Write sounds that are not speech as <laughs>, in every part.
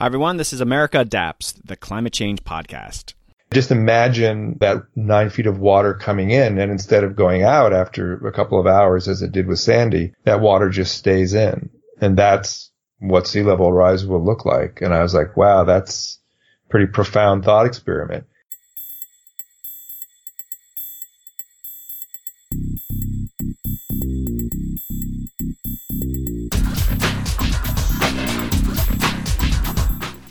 Hi, everyone. This is America Adapts, the climate change podcast. Just imagine that nine feet of water coming in, and instead of going out after a couple of hours, as it did with Sandy, that water just stays in. And that's what sea level rise will look like. And I was like, wow, that's pretty profound thought experiment.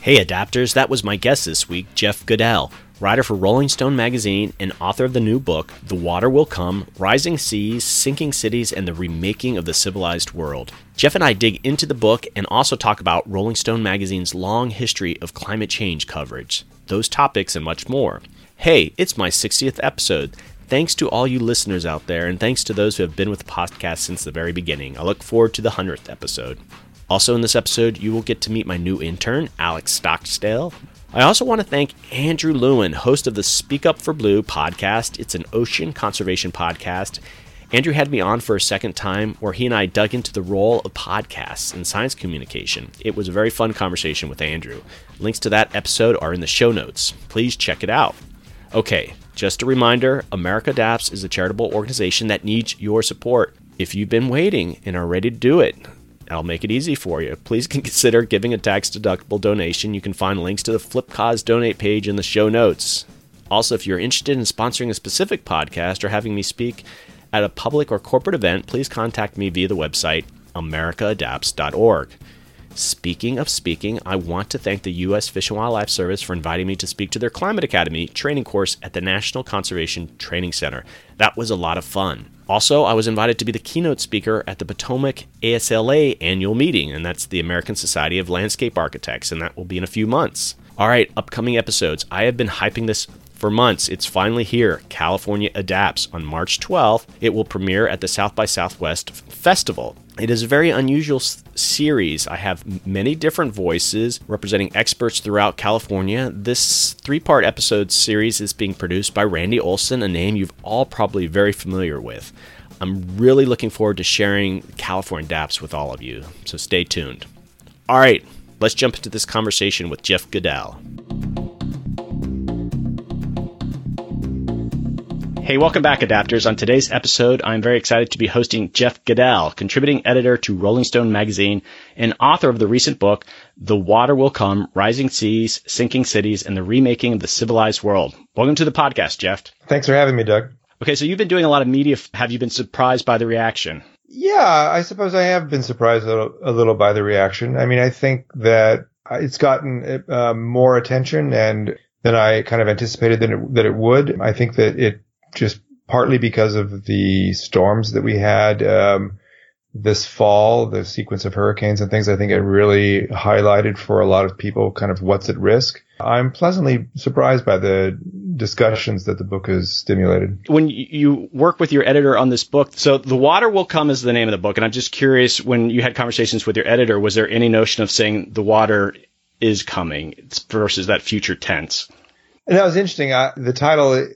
Hey adapters, that was my guest this week, Jeff Goodell, writer for Rolling Stone magazine and author of the new book, The Water Will Come Rising Seas, Sinking Cities, and the Remaking of the Civilized World. Jeff and I dig into the book and also talk about Rolling Stone magazine's long history of climate change coverage, those topics, and much more. Hey, it's my 60th episode. Thanks to all you listeners out there, and thanks to those who have been with the podcast since the very beginning. I look forward to the 100th episode. Also, in this episode, you will get to meet my new intern, Alex Stockdale. I also want to thank Andrew Lewin, host of the Speak Up for Blue podcast. It's an ocean conservation podcast. Andrew had me on for a second time where he and I dug into the role of podcasts in science communication. It was a very fun conversation with Andrew. Links to that episode are in the show notes. Please check it out. Okay, just a reminder America Adapts is a charitable organization that needs your support. If you've been waiting and are ready to do it, I'll make it easy for you. Please <laughs> consider giving a tax deductible donation. You can find links to the FlipCause donate page in the show notes. Also, if you're interested in sponsoring a specific podcast or having me speak at a public or corporate event, please contact me via the website americaadapts.org. Speaking of speaking, I want to thank the U.S. Fish and Wildlife Service for inviting me to speak to their Climate Academy training course at the National Conservation Training Center. That was a lot of fun. Also, I was invited to be the keynote speaker at the Potomac ASLA annual meeting, and that's the American Society of Landscape Architects, and that will be in a few months. All right, upcoming episodes. I have been hyping this for months. It's finally here. California Adapts on March 12th. It will premiere at the South by Southwest Festival. It is a very unusual s- series. I have many different voices representing experts throughout California. This three part episode series is being produced by Randy Olson, a name you've all probably very familiar with. I'm really looking forward to sharing California Adapts with all of you, so stay tuned. All right, let's jump into this conversation with Jeff Goodell. Hey, welcome back, adapters. On today's episode, I'm very excited to be hosting Jeff Goodell, contributing editor to Rolling Stone magazine and author of the recent book, The Water Will Come Rising Seas, Sinking Cities, and the Remaking of the Civilized World. Welcome to the podcast, Jeff. Thanks for having me, Doug. Okay, so you've been doing a lot of media. Have you been surprised by the reaction? Yeah, I suppose I have been surprised a little, a little by the reaction. I mean, I think that it's gotten uh, more attention and than I kind of anticipated that it, that it would. I think that it just partly because of the storms that we had um, this fall, the sequence of hurricanes and things. I think it really highlighted for a lot of people kind of what's at risk. I'm pleasantly surprised by the discussions that the book has stimulated. When you work with your editor on this book, so The Water Will Come is the name of the book. And I'm just curious, when you had conversations with your editor, was there any notion of saying the water is coming versus that future tense? And that was interesting. I, the title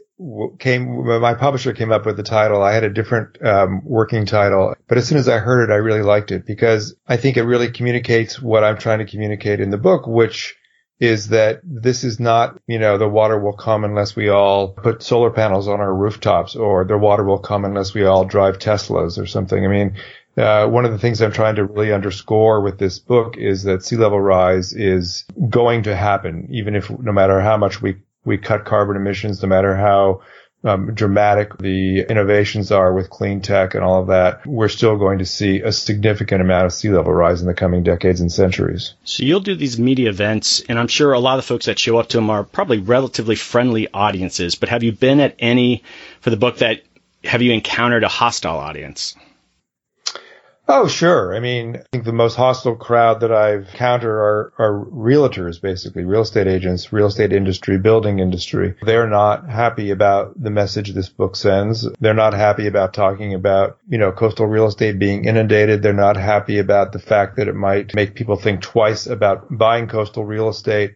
came, my publisher came up with the title. I had a different um, working title, but as soon as I heard it, I really liked it because I think it really communicates what I'm trying to communicate in the book, which is that this is not, you know, the water will come unless we all put solar panels on our rooftops or the water will come unless we all drive Teslas or something. I mean, uh, one of the things I'm trying to really underscore with this book is that sea level rise is going to happen, even if no matter how much we we cut carbon emissions, no matter how um, dramatic the innovations are with clean tech and all of that, we're still going to see a significant amount of sea level rise in the coming decades and centuries. So you'll do these media events, and I'm sure a lot of the folks that show up to them are probably relatively friendly audiences. But have you been at any for the book that have you encountered a hostile audience? Oh, sure. I mean, I think the most hostile crowd that I've encountered are, are realtors, basically, real estate agents, real estate industry, building industry. They're not happy about the message this book sends. They're not happy about talking about, you know, coastal real estate being inundated. They're not happy about the fact that it might make people think twice about buying coastal real estate.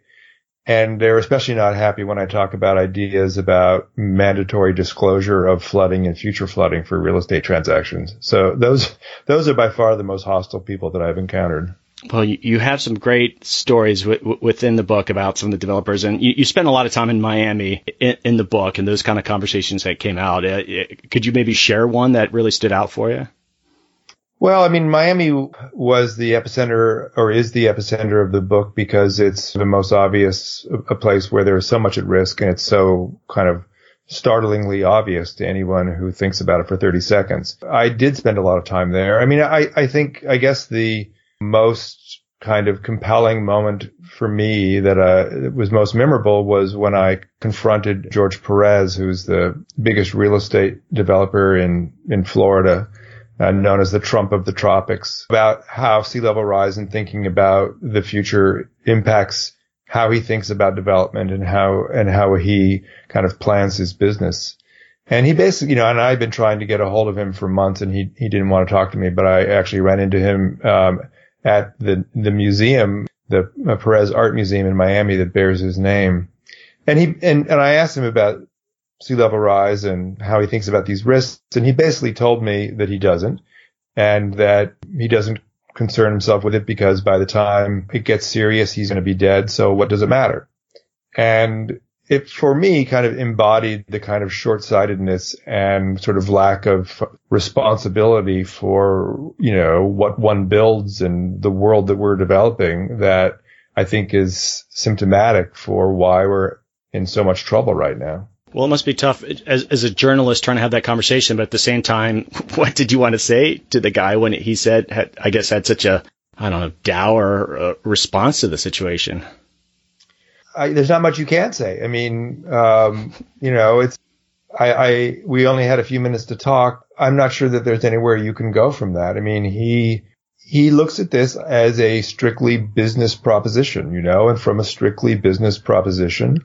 And they're especially not happy when I talk about ideas about mandatory disclosure of flooding and future flooding for real estate transactions. So those, those are by far the most hostile people that I've encountered. Well, you, you have some great stories within the book about some of the developers, and you, you spend a lot of time in Miami in, the book, and those kind of conversations that came out. Uh, could you maybe share one that really stood out for you? Well, I mean, Miami was the epicenter or is the epicenter of the book because it's the most obvious a place where there is so much at risk and it's so kind of startlingly obvious to anyone who thinks about it for 30 seconds. I did spend a lot of time there. I mean, I, I think, I guess the most kind of compelling moment for me that uh, was most memorable was when I confronted George Perez, who's the biggest real estate developer in, in Florida uh, known as the Trump of the tropics, about how sea level rise and thinking about the future impacts how he thinks about development and how and how he kind of plans his business. And he basically, you know, and I've been trying to get a hold of him for months, and he he didn't want to talk to me, but I actually ran into him um, at the the museum, the uh, Perez Art Museum in Miami that bears his name. And he and and I asked him about sea level rise and how he thinks about these risks. And he basically told me that he doesn't and that he doesn't concern himself with it because by the time it gets serious, he's going to be dead. So what does it matter? And it, for me, kind of embodied the kind of short-sightedness and sort of lack of responsibility for, you know, what one builds and the world that we're developing that I think is symptomatic for why we're in so much trouble right now. Well, it must be tough as, as a journalist trying to have that conversation, but at the same time, <laughs> what did you want to say to the guy when he said, had, I guess, had such a, I don't know, dour uh, response to the situation? I, there's not much you can say. I mean, um, you know, it's, I, I, we only had a few minutes to talk. I'm not sure that there's anywhere you can go from that. I mean, he, he looks at this as a strictly business proposition, you know, and from a strictly business proposition,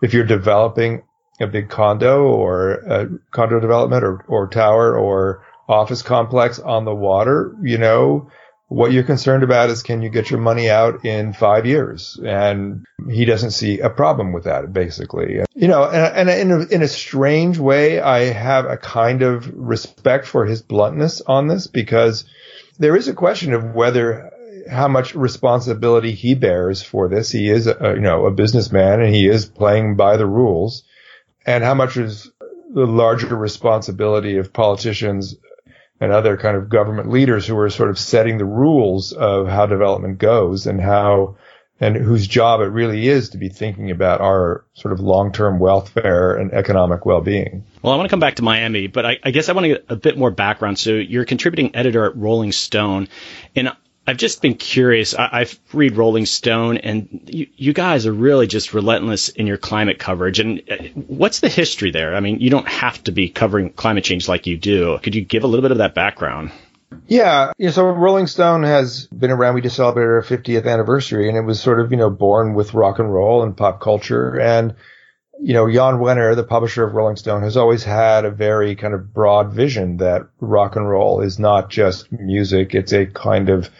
if you're developing a big condo or a condo development or, or tower or office complex on the water, you know, what you're concerned about is can you get your money out in five years? And he doesn't see a problem with that, basically. You know, and, and in, a, in a strange way, I have a kind of respect for his bluntness on this because there is a question of whether how much responsibility he bears for this. He is, a, you know, a businessman and he is playing by the rules and how much is the larger responsibility of politicians and other kind of government leaders who are sort of setting the rules of how development goes and how and whose job it really is to be thinking about our sort of long-term welfare and economic well-being. Well, I want to come back to Miami, but I, I guess I want to get a bit more background. So you're a contributing editor at Rolling Stone, and I've just been curious. I, I read Rolling Stone, and you, you, guys are really just relentless in your climate coverage. And uh, what's the history there? I mean, you don't have to be covering climate change like you do. Could you give a little bit of that background? Yeah, yeah. So Rolling Stone has been around. We just celebrated our 50th anniversary, and it was sort of you know born with rock and roll and pop culture. And you know, Jan Wenner, the publisher of Rolling Stone, has always had a very kind of broad vision that rock and roll is not just music; it's a kind of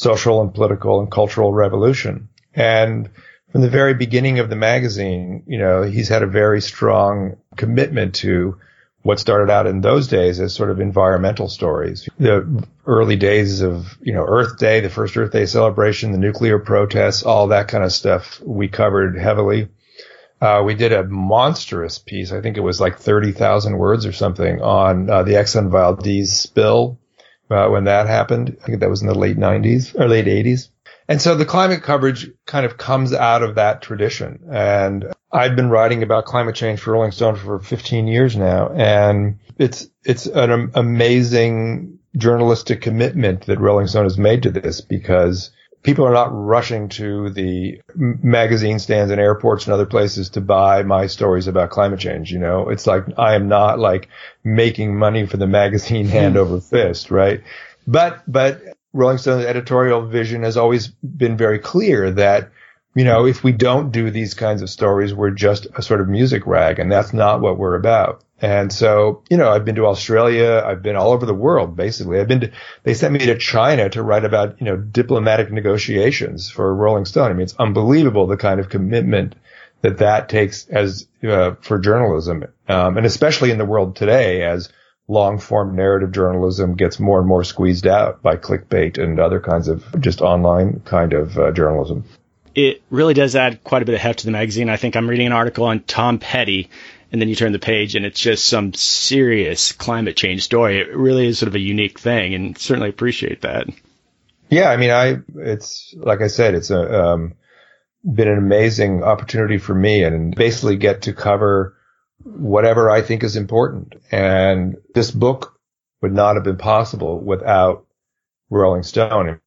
social and political and cultural revolution. And from the very beginning of the magazine, you know, he's had a very strong commitment to what started out in those days as sort of environmental stories. The early days of, you know, Earth Day, the first Earth Day celebration, the nuclear protests, all that kind of stuff we covered heavily. Uh, we did a monstrous piece. I think it was like 30,000 words or something on uh, the Exxon Valdez spill uh, when that happened. I think that was in the late 90s or late 80s. And so the climate coverage kind of comes out of that tradition. And I've been writing about climate change for Rolling Stone for 15 years now. And it's, it's an amazing journalistic commitment that Rolling Stone has made to this because people are not rushing to the magazine stands and airports and other places to buy my stories about climate change. You know, it's like I am not like making money for the magazine hmm. hand over fist, right? But, but Rolling Stone's editorial vision has always been very clear that, you know, if we don't do these kinds of stories, we're just a sort of music rag and that's not what we're about. And so, you know, I've been to Australia. I've been all over the world, basically. I've been to, they sent me to China to write about, you know, diplomatic negotiations for Rolling Stone. I mean, it's unbelievable the kind of commitment that that takes as, uh, for journalism. Um, and especially in the world today as long form narrative journalism gets more and more squeezed out by clickbait and other kinds of just online kind of uh, journalism. It really does add quite a bit of heft to the magazine. I think I'm reading an article on Tom Petty, and then you turn the page and it's just some serious climate change story. It really is sort of a unique thing, and certainly appreciate that. Yeah, I mean, I it's like I said, it's a um, been an amazing opportunity for me, and basically get to cover whatever I think is important. And this book would not have been possible without Rolling Stone.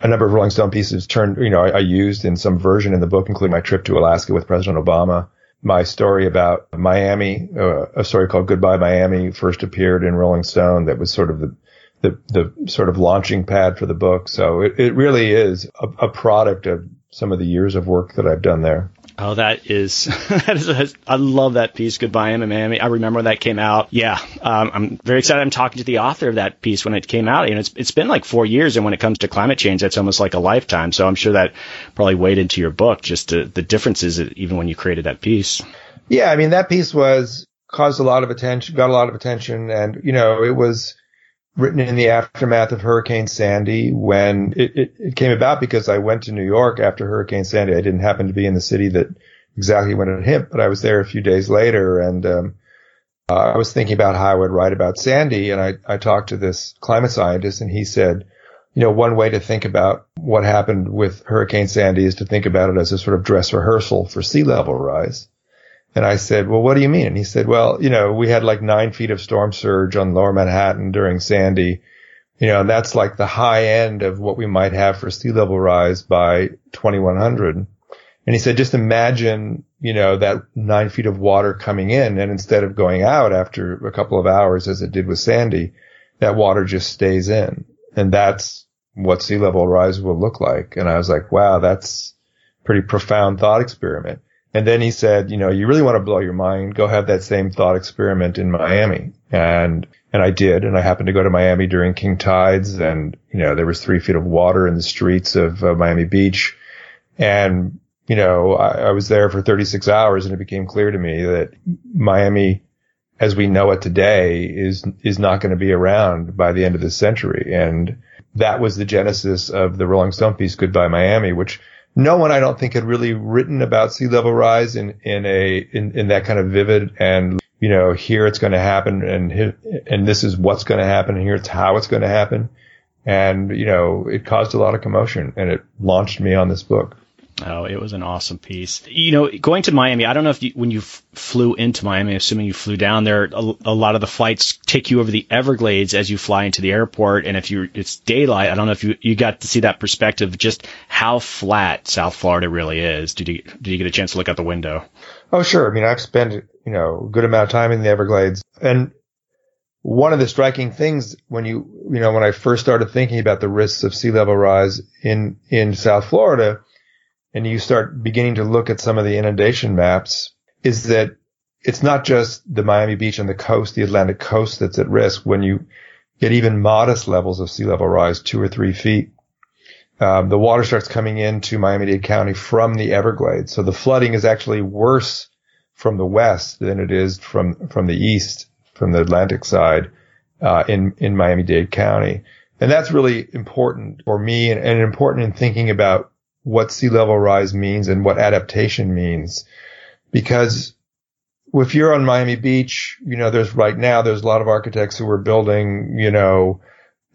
A number of Rolling Stone pieces turned, you know, I, I, used in some version in the book, including my trip to Alaska with President Obama. My story about Miami, uh, a story called Goodbye Miami, first appeared in Rolling Stone. That was sort of the the, the sort of launching pad for the book. So it, it really is a, a product of some of the years of work that I've done there. Oh, that is, <laughs> that is a, I love that piece. Goodbye, Miami. I remember when that came out. Yeah. Um, I'm very excited. I'm talking to the author of that piece when it came out. And it's, it's been like four years. And when it comes to climate change, that's almost like a lifetime. So I'm sure that probably weighed into your book, just to, the differences even when you created that piece. Yeah. I mean, that piece was caused a lot of attention, got a lot of attention. And, you know, it was, written in the aftermath of Hurricane Sandy when it, it, it, came about because I went to New York after Hurricane Sandy. I didn't happen to be in the city that exactly when it hit, but I was there a few days later and, um, uh, I was thinking about how I would write about Sandy and I, I talked to this climate scientist and he said, you know, one way to think about what happened with Hurricane Sandy is to think about it as a sort of dress rehearsal for sea level rise. And I said, well, what do you mean? And he said, well, you know, we had like nine feet of storm surge on lower Manhattan during Sandy, you know, and that's like the high end of what we might have for sea level rise by 2100. And he said, just imagine, you know, that nine feet of water coming in and instead of going out after a couple of hours as it did with Sandy, that water just stays in. And that's what sea level rise will look like. And I was like, wow, that's pretty profound thought experiment. And then he said, you know, you really want to blow your mind, go have that same thought experiment in Miami. And, and I did. And I happened to go to Miami during king tides and, you know, there was three feet of water in the streets of uh, Miami Beach. And, you know, I, I was there for 36 hours and it became clear to me that Miami, as we know it today, is, is not going to be around by the end of this century. And that was the genesis of the Rolling Stone piece, Goodbye Miami, which, no one I don't think had really written about sea level rise in, in a, in, in that kind of vivid and, you know, here it's going to happen and, and this is what's going to happen and here it's how it's going to happen. And, you know, it caused a lot of commotion and it launched me on this book. Oh, it was an awesome piece. You know, going to Miami, I don't know if you, when you f- flew into Miami, assuming you flew down there, a, a, lot of the flights take you over the Everglades as you fly into the airport. And if you it's daylight, I don't know if you, you got to see that perspective, just how flat South Florida really is. Did you, did you get a chance to look out the window? Oh, sure. I mean, I've spent, you know, a good amount of time in the Everglades and one of the striking things when you, you know, when I first started thinking about the risks of sea level rise in, in South Florida, and you start beginning to look at some of the inundation maps is that it's not just the Miami Beach and the coast, the Atlantic coast that's at risk when you get even modest levels of sea level rise, two or three feet. Um, the water starts coming into Miami-Dade County from the Everglades. So the flooding is actually worse from the west than it is from, from the east, from the Atlantic side, uh, in, in Miami-Dade County. And that's really important for me and, and important in thinking about what sea level rise means and what adaptation means. Because if you're on Miami Beach, you know, there's right now, there's a lot of architects who are building, you know,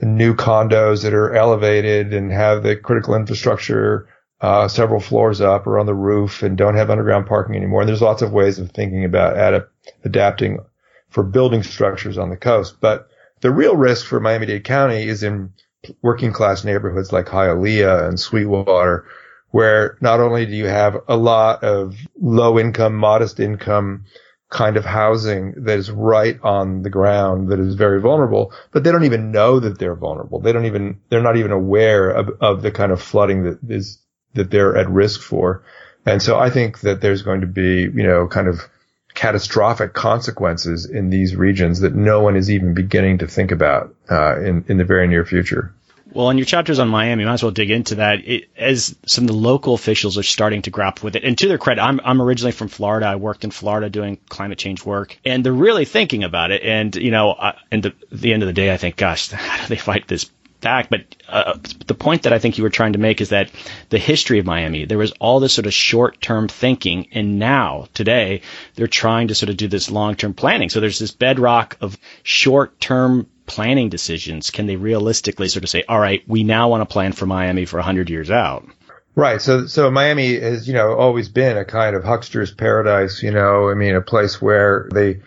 new condos that are elevated and have the critical infrastructure uh, several floors up or on the roof and don't have underground parking anymore. And there's lots of ways of thinking about ad- adapting for building structures on the coast. But the real risk for Miami-Dade County is in working class neighborhoods like Hialeah and Sweetwater, where not only do you have a lot of low income, modest income kind of housing that is right on the ground that is very vulnerable, but they don't even know that they're vulnerable. They don't even, they're not even aware of, of the kind of flooding that is, that they're at risk for. And so I think that there's going to be, you know, kind of catastrophic consequences in these regions that no one is even beginning to think about, uh, in, in the very near future Well, in your chapters on Miami, you might as well dig into that. It, as some of the local officials are starting to grapple with it, and to their credit, I'm, I'm originally from Florida. I worked in Florida doing climate change work, and they're really thinking about it. And you know, I, and the, the end of the day, I think, gosh, <laughs> how do they fight this back. But uh, the point that I think you were trying to make is that the history of Miami, there was all this sort of short term thinking, and now today they're trying to sort of do this long term planning. So there's this bedrock of short term planning decisions can they realistically sort of say, all right, we now want to plan for Miami for 100 years out? Right. So, so Miami has, you know, always been a kind of huckster's paradise, you know, I mean, a place where they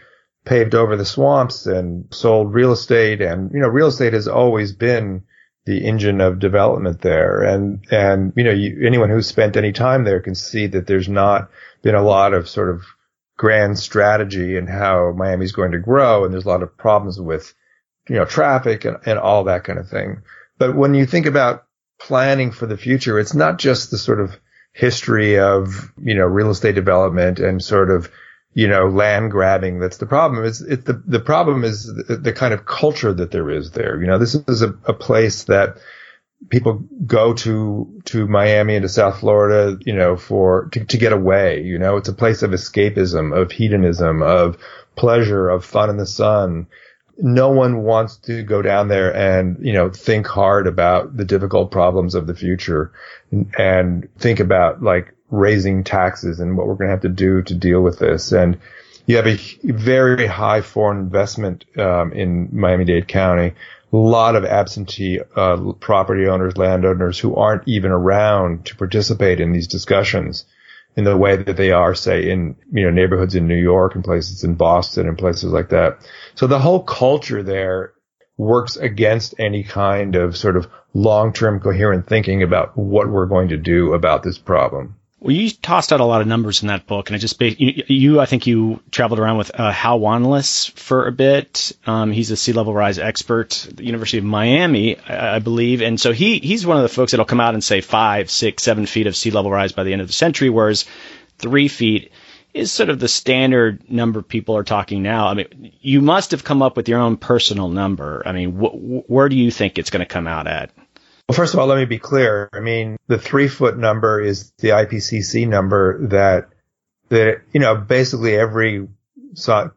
paved over the swamps and sold real estate. And, you know, real estate has always been the engine of development there. And, and, you know, you, anyone who's spent any time there can see that there's not been a lot of sort of grand strategy in how Miami's going to grow. And there's a lot of problems with you know, traffic and, and all that kind of thing. But when you think about planning for the future, it's not just the sort of history of, you know, real estate development and sort of, you know, land grabbing. That's the problem. It's, it, the, the problem is the, the, kind of culture that there is there. You know, this is a, a place that people go to, to Miami and to South Florida, you know, for, to, to get away. You know, it's a place of escapism, of hedonism, of pleasure, of fun in the sun no one wants to go down there and, you know, think hard about the difficult problems of the future and, think about like raising taxes and what we're going to have to do to deal with this. And you have a very high foreign investment um, in Miami-Dade County. A lot of absentee uh, property owners, landowners who aren't even around to participate in these discussions in the way that they are, say, in you know neighborhoods in New York and places in Boston and places like that. So the whole culture there works against any kind of sort of long-term coherent thinking about what we're going to do about this problem. Well, you tossed out a lot of numbers in that book, and I just you, you I think you traveled around with uh, Hal Wanless for a bit. Um, he's a sea level rise expert at the University of Miami, I, I, believe, and so he he's one of the folks that'll come out and say five, six, seven feet of sea level rise by the end of the century, whereas three feet is sort of the standard number people are talking now. I mean, you must have come up with your own personal number. I mean, wh- where do you think it's going to come out at? Well, first of all, let me be clear. I mean, the three foot number is the IPCC number that, that, you know, basically every,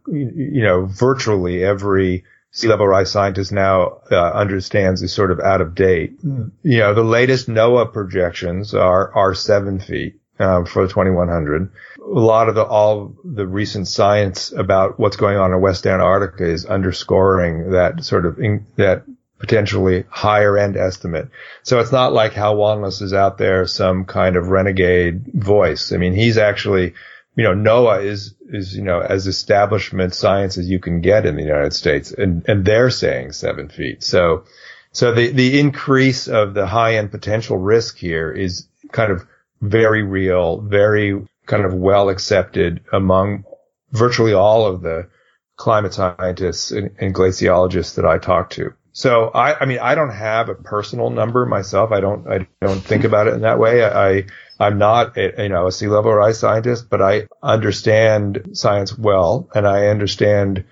you know, virtually every sea level rise scientist now uh, understands is sort of out of date. You know, the latest NOAA projections are, are seven feet. Uh, for 2100. A lot of the, all the recent science about what's going on in West Antarctica is underscoring that sort of, in, that potentially higher end estimate. So it's not like Hal Wanless is out there, some kind of renegade voice. I mean, he's actually, you know, NOAA is, is, you know, as establishment science as you can get in the United States and, and they're saying seven feet. So, so the, the increase of the high end potential risk here is kind of very real, very kind of well accepted among virtually all of the climate scientists and, and glaciologists that I talk to. So I, I mean, I don't have a personal number myself. I don't, I don't think about it in that way. I, I'm not, a, you know, a sea level rise scientist, but I understand science well, and I understand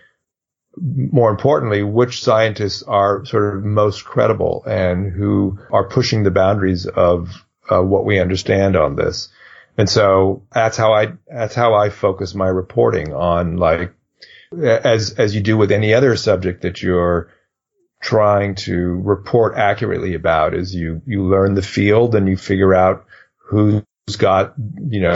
more importantly, which scientists are sort of most credible and who are pushing the boundaries of uh, what we understand on this. And so that's how I, that's how I focus my reporting on like, as, as you do with any other subject that you're trying to report accurately about is you, you learn the field and you figure out who's got, you know,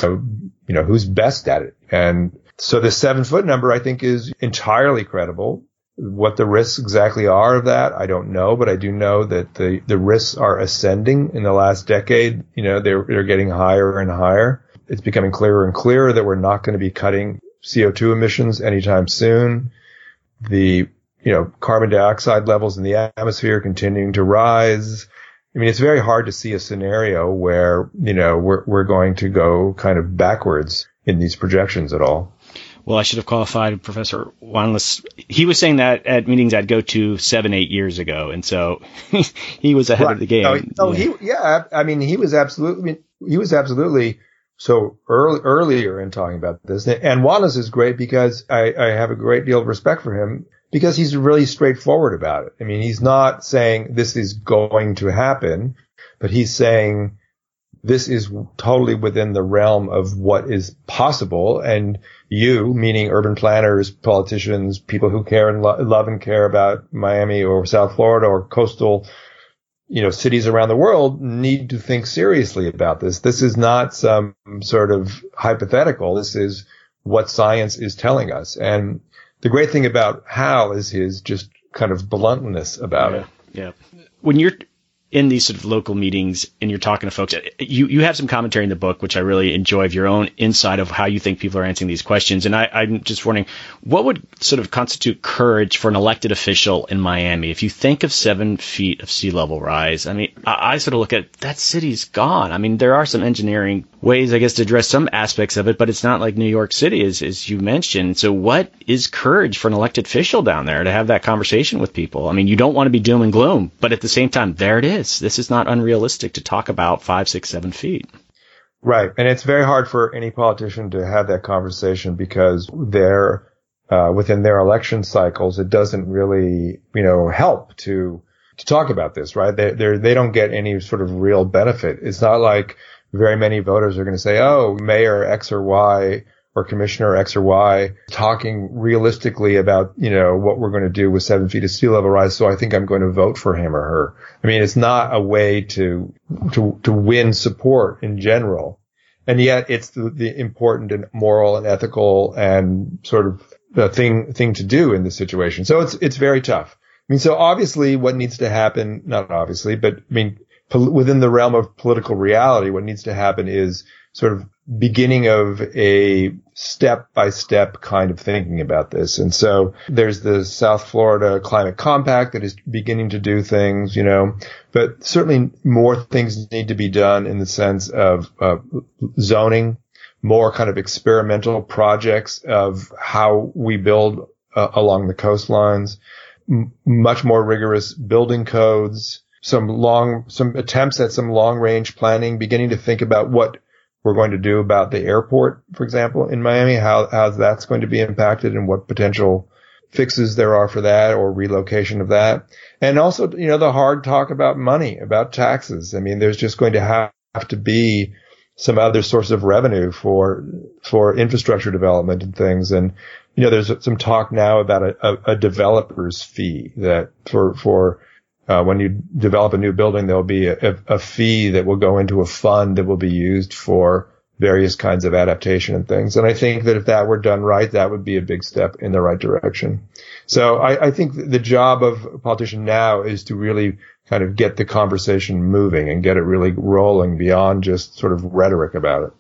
you know, who's best at it. And so the seven foot number, I think is entirely credible. What the risks exactly are of that, I don't know, but I do know that the, the risks are ascending in the last decade. You know, they're, they're getting higher and higher. It's becoming clearer and clearer that we're not going to be cutting CO2 emissions anytime soon. The, you know, carbon dioxide levels in the atmosphere continuing to rise. I mean, it's very hard to see a scenario where, you know, we're, we're going to go kind of backwards in these projections at all well, I should have qualified Professor Wanless. He was saying that at meetings I'd go to seven, eight years ago, and so <laughs> he was ahead right. of the game. No, no yeah. he, yeah, I mean, he was absolutely, he was absolutely so early, earlier in talking about this. And Wanless is great because I, I have a great deal of respect for him. Because he's really straightforward about it. I mean, he's not saying this is going to happen, but he's saying this is totally within the realm of what is possible. And you, meaning urban planners, politicians, people who care and lo- love and care about Miami or South Florida or coastal, you know, cities around the world need to think seriously about this. This is not some sort of hypothetical. This is what science is telling us. And the great thing about Hal is his just kind of bluntness about yeah, it. Yeah. When you're in these sort of local meetings and you're talking to folks, you, you have some commentary in the book, which I really enjoy of your own insight of how you think people are answering these questions. And I, I'm just wondering, what would sort of constitute courage for an elected official in Miami? If you think of seven feet of sea level rise, I mean, I, I sort of look at that city's gone. I mean, there are some engineering ways, I guess, to address some aspects of it, but it's not like New York City, as, as you mentioned. So what is courage for an elected official down there to have that conversation with people? I mean, you don't want to be doom and gloom, but at the same time, there it is is. This is not unrealistic to talk about five, six, seven feet. Right. And it's very hard for any politician to have that conversation because they're, uh, within their election cycles, it doesn't really, you know, help to, to talk about this, right? They, they're, they don't get any sort of real benefit. It's not like very many voters are going to say, oh, mayor X or Y or commissioner X or Y talking realistically about, you know, what we're going to do with seven feet of sea level rise. So I think I'm going to vote for him or her. I mean, it's not a way to, to, to win support in general. And yet it's the, the important and moral and ethical and sort of the thing, thing to do in this situation. So it's, it's very tough. I mean, so obviously what needs to happen, not obviously, but I mean, within the realm of political reality, what needs to happen is sort of beginning of a step by step kind of thinking about this. And so there's the South Florida Climate Compact that is beginning to do things, you know, but certainly more things need to be done in the sense of uh, zoning, more kind of experimental projects of how we build uh, along the coastlines, M- much more rigorous building codes, some long, some attempts at some long range planning, beginning to think about what we're going to do about the airport, for example, in Miami, how, how that's going to be impacted and what potential fixes there are for that or relocation of that. And also, you know, the hard talk about money, about taxes. I mean, there's just going to have, to be some other source of revenue for, for infrastructure development and things. And, you know, there's some talk now about a, a, a developer's fee that for, for, uh, when you develop a new building, there'll be a, a, fee that will go into a fund that will be used for various kinds of adaptation and things. And I think that if that were done right, that would be a big step in the right direction. So I, I think the job of a politician now is to really kind of get the conversation moving and get it really rolling beyond just sort of rhetoric about it.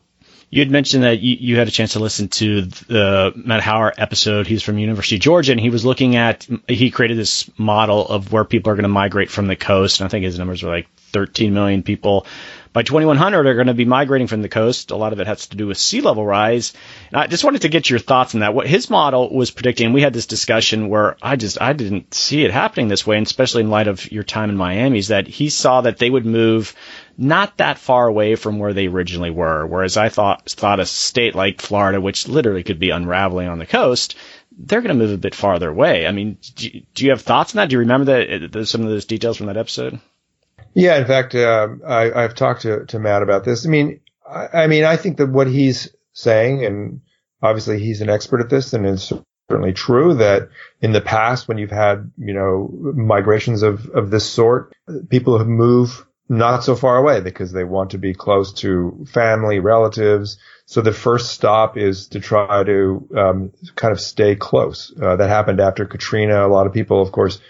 You had mentioned that you, you, had a chance to listen to the Matt Hauer episode. He's from University of Georgia, and he was looking at he created this model of where people are going to migrate from the coast. And I think his numbers were like 13 million people by 2100 are going to be migrating from the coast. A lot of it has to do with sea level rise. And I just wanted to get your thoughts on that. What his model was predicting, we had this discussion where I just I didn't see it happening this way, and especially in light of your time in Miami, is that he saw that they would move not that far away from where they originally were. Whereas I thought thought a state like Florida, which literally could be unraveling on the coast, they're going to move a bit farther away. I mean, do, do you have thoughts on that? Do you remember that some of those details from that episode? Yeah, in fact, uh, I, have talked to, to Matt about this. I mean, I, I, mean, I think that what he's saying, and obviously he's an expert at this, and it's certainly true that in the past, when you've had, you know, migrations of, of this sort, people have moved not so far away because they want to be close to family, relatives. So the first stop is to try to um, kind of stay close. Uh, that happened after Katrina. A lot of people, of course,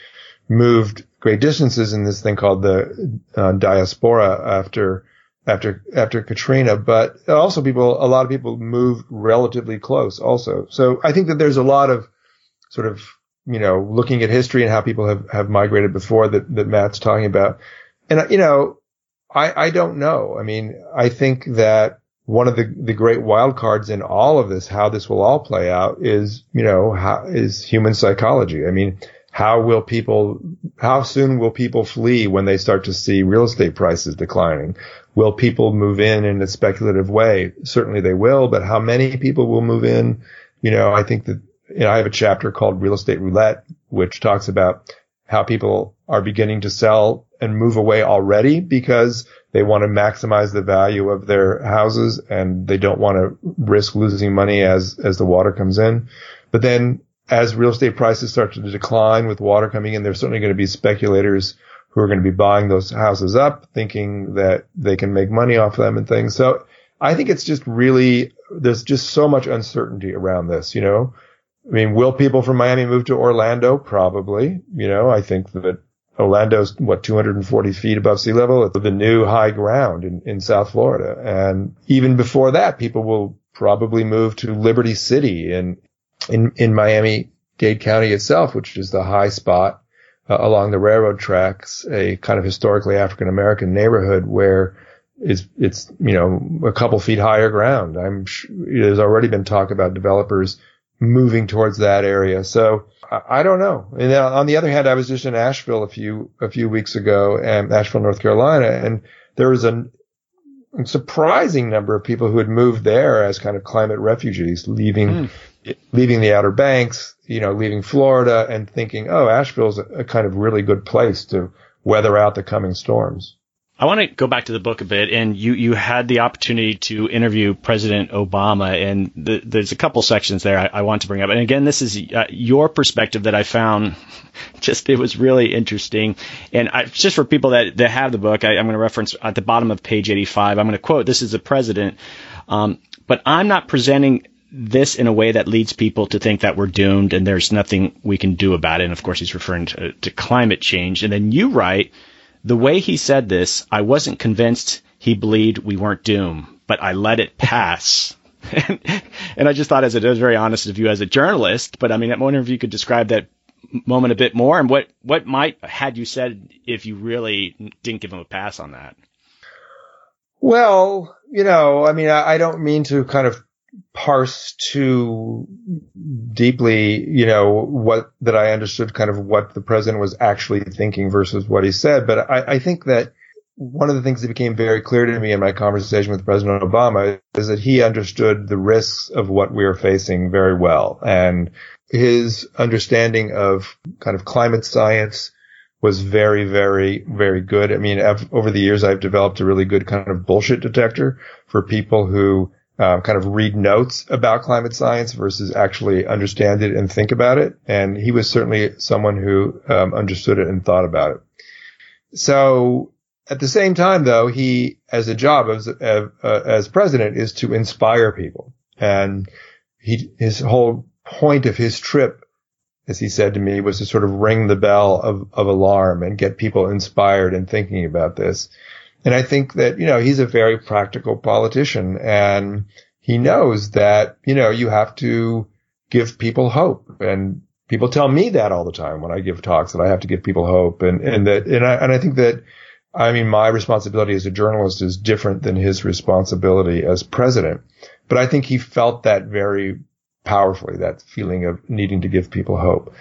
moved great distances in this thing called the uh, diaspora after after after Katrina, but also people a lot of people moved relatively close also. So I think that there's a lot of sort of you know looking at history and how people have have migrated before that that Matt's talking about. And uh, you know, I I don't know. I mean, I think that one of the, the great wild cards in all of this, how this will all play out is, you know, how is human psychology. I mean, how will people, how soon will people flee when they start to see real estate prices declining? Will people move in in a speculative way? Certainly they will, but how many people will move in? You know, I think that, you know, I have a chapter called real estate roulette which talks about how people are beginning to sell and move away already because they want to maximize the value of their houses and they don't want to risk losing money as, as the water comes in. But then as real estate prices start to decline with water coming in, there's certainly going to be speculators who are going to be buying those houses up thinking that they can make money off them and things. So I think it's just really, there's just so much uncertainty around this, you know? I mean, will people from Miami move to Orlando? Probably. You know, I think that Orlando's what 240 feet above sea level. It's the new high ground in, in South Florida. And even before that, people will probably move to Liberty City in, in, in Miami Dade County itself, which is the high spot uh, along the railroad tracks, a kind of historically African American neighborhood where it's, it's, you know, a couple feet higher ground. I'm sure there's already been talk about developers moving towards that area. So I, I don't know. And on the other hand, I was just in Asheville a few a few weeks ago, and Asheville, North Carolina, and there was a surprising number of people who had moved there as kind of climate refugees, leaving mm. leaving the Outer Banks, you know, leaving Florida, and thinking, oh, Asheville's a, a kind of really good place to weather out the coming storms. I want to go back to the book a bit, and you you had the opportunity to interview President Obama, and the, there's a couple sections there I, I, want to bring up. And again, this is uh, your perspective that I found <laughs> just it was really interesting. And I, just for people that that have the book, I, am going to reference at the bottom of page 85. I'm going to quote: "This is the president, um, but I'm not presenting." This in a way that leads people to think that we're doomed and there's nothing we can do about it. And of course, he's referring to, to climate change. And then you write, the way he said this, I wasn't convinced he believed we weren't doomed, but I let it pass. <laughs> and I just thought, as it was very honest of you as a journalist, but I mean, I wonder if you could describe that moment a bit more and what, what might had you said if you really didn't give him a pass on that? Well, you know, I mean, I, I don't mean to kind of parse too deeply, you know, what that I understood kind of what the president was actually thinking versus what he said. But I, I think that one of the things that became very clear to me in my conversation with President Obama is that he understood the risks of what we are facing very well. And his understanding of kind of climate science was very, very, very good. I mean, over the years, I've developed a really good kind of bullshit detector for people who um, kind of read notes about climate science versus actually understand it and think about it. And he was certainly someone who um, understood it and thought about it. So at the same time, though, he, as a job as uh, as president, is to inspire people, and he his whole point of his trip, as he said to me, was to sort of ring the bell of, of alarm and get people inspired and thinking about this. And I think that, you know, he's a very practical politician and he knows that, you know, you have to give people hope. And people tell me that all the time when I give talks that I have to give people hope. And, and that, and I, and I think that, I mean, my responsibility as a journalist is different than his responsibility as president. But I think he felt that very powerfully, that feeling of needing to give people hope.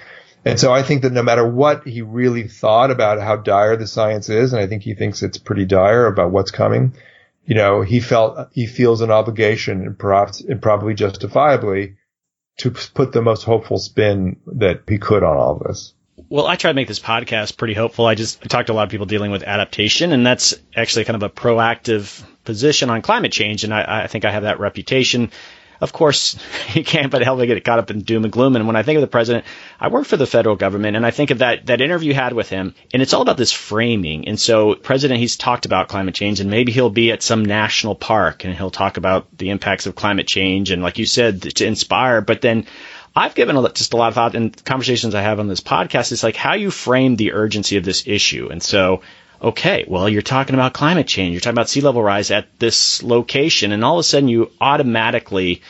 And so I think that no matter what he really thought about how dire the science is, and I think he thinks it's pretty dire about what's coming, you know, he felt, he feels an obligation and perhaps, and probably justifiably to put the most hopeful spin that he could on all of this. Well, I try to make this podcast pretty hopeful. I just I talked to a lot of people dealing with adaptation, and that's actually kind of a proactive position on climate change. And I, I think I have that reputation of course, <laughs> you can't but help but get caught up in doom and gloom. And when I think of the president, I work for the federal government and I think of that, that interview you had with him and it's all about this framing. And so president, he's talked about climate change and maybe he'll be at some national park and he'll talk about the impacts of climate change. And like you said, to inspire, but then I've given a, just a lot of thought in conversations I have on this podcast. It's like how you frame the urgency of this issue. And so okay, well, you're talking about climate change, you're talking about sea level rise at this location, and all of a sudden you automatically,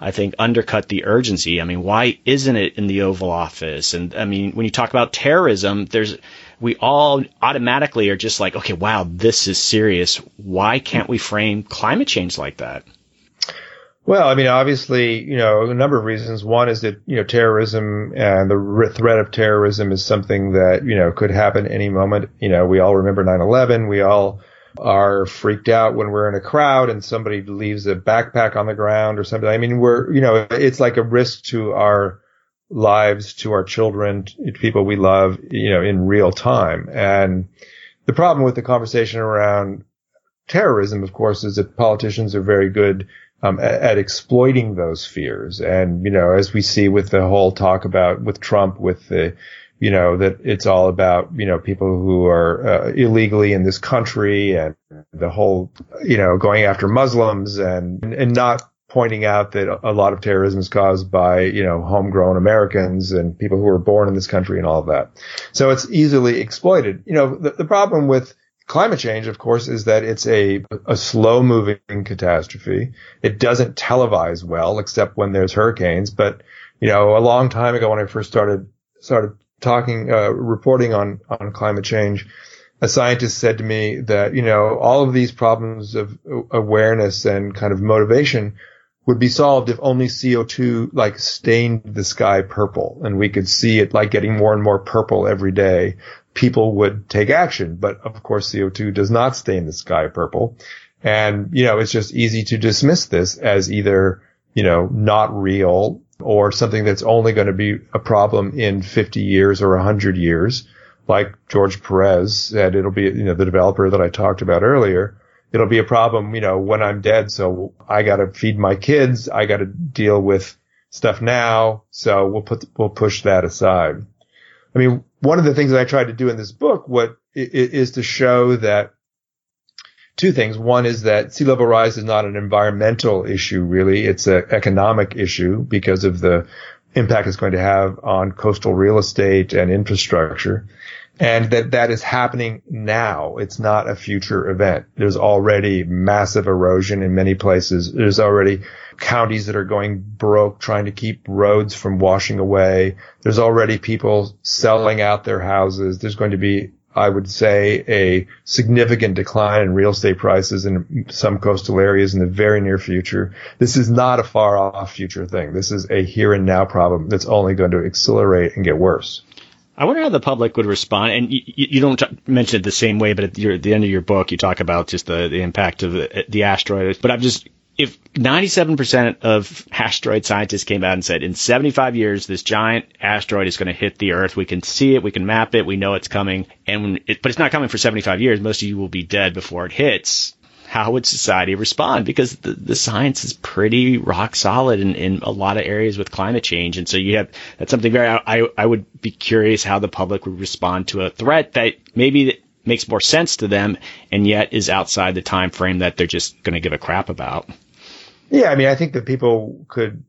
I think, undercut the urgency. I mean, why isn't it in the Oval Office? And I mean, when you talk about terrorism, there's, we all automatically are just like, okay, wow, this is serious. Why can't we frame climate change like that? Well, I mean, obviously, you know, a number of reasons. One is that, you know, terrorism and the threat of terrorism is something that, you know, could happen any moment. You know, we all remember 9-11. We all are freaked out when we're in a crowd and somebody leaves a backpack on the ground or something. I mean, we're, you know, it's like a risk to our lives to our children, to people we love, you know, in real time. And the problem with the conversation around terrorism, of course, is that politicians are very good um, at, at, exploiting those fears. And, you know, as we see with the whole talk about with Trump, with the, you know, that it's all about, you know, people who are uh, illegally in this country and the whole, you know, going after Muslims and, and not pointing out that a lot of terrorism is caused by, you know, homegrown Americans and people who were born in this country and all of that. So it's easily exploited. You know, the, the problem with climate change, of course, is that it's a, a slow moving catastrophe. It doesn't televise well, except when there's hurricanes. But, you know, a long time ago when I first started, started talking, uh, reporting on, on climate change, a scientist said to me that, you know, all of these problems of awareness and kind of motivation would be solved if only CO2 like stained the sky purple and we could see it like getting more and more purple every day. People would take action, but of course CO2 does not stain the sky purple. And, you know, it's just easy to dismiss this as either, you know, not real or something that's only going to be a problem in 50 years or 100 years. Like George Perez said, it'll be, you know, the developer that I talked about earlier it'll be a problem, you know, when I'm dead. So I got to feed my kids. I got to deal with stuff now. So we'll put, we'll push that aside. I mean, one of the things that I tried to do in this book, what is to show that two things. One is that sea level rise is not an environmental issue, really. It's an economic issue because of the impact it's going to have on coastal real estate and infrastructure and that that is happening now. It's not a future event. There's already massive erosion in many places. There's already counties that are going broke trying to keep roads from washing away. There's already people selling out their houses. There's going to be I would say a significant decline in real estate prices in some coastal areas in the very near future. This is not a far off future thing. This is a here and now problem that's only going to accelerate and get worse. I wonder how the public would respond. And you, you don't t- mention it the same way, but at, your, at, the end of your book, you talk about just the, the impact of the, the asteroid. But I'm just, if 97% of asteroid scientists came out and said, in 75 years, this giant asteroid is going to hit the Earth. We can see it, we can map it, we know it's coming, and it, but it's not coming for 75 years. Most of you will be dead before it hits how would society respond? Because the, the science is pretty rock solid in, in a lot of areas with climate change. And so you have, that's something very, I, I would be curious how the public would respond to a threat that maybe makes more sense to them and yet is outside the time frame that they're just going to give a crap about. Yeah. I mean, I think that people could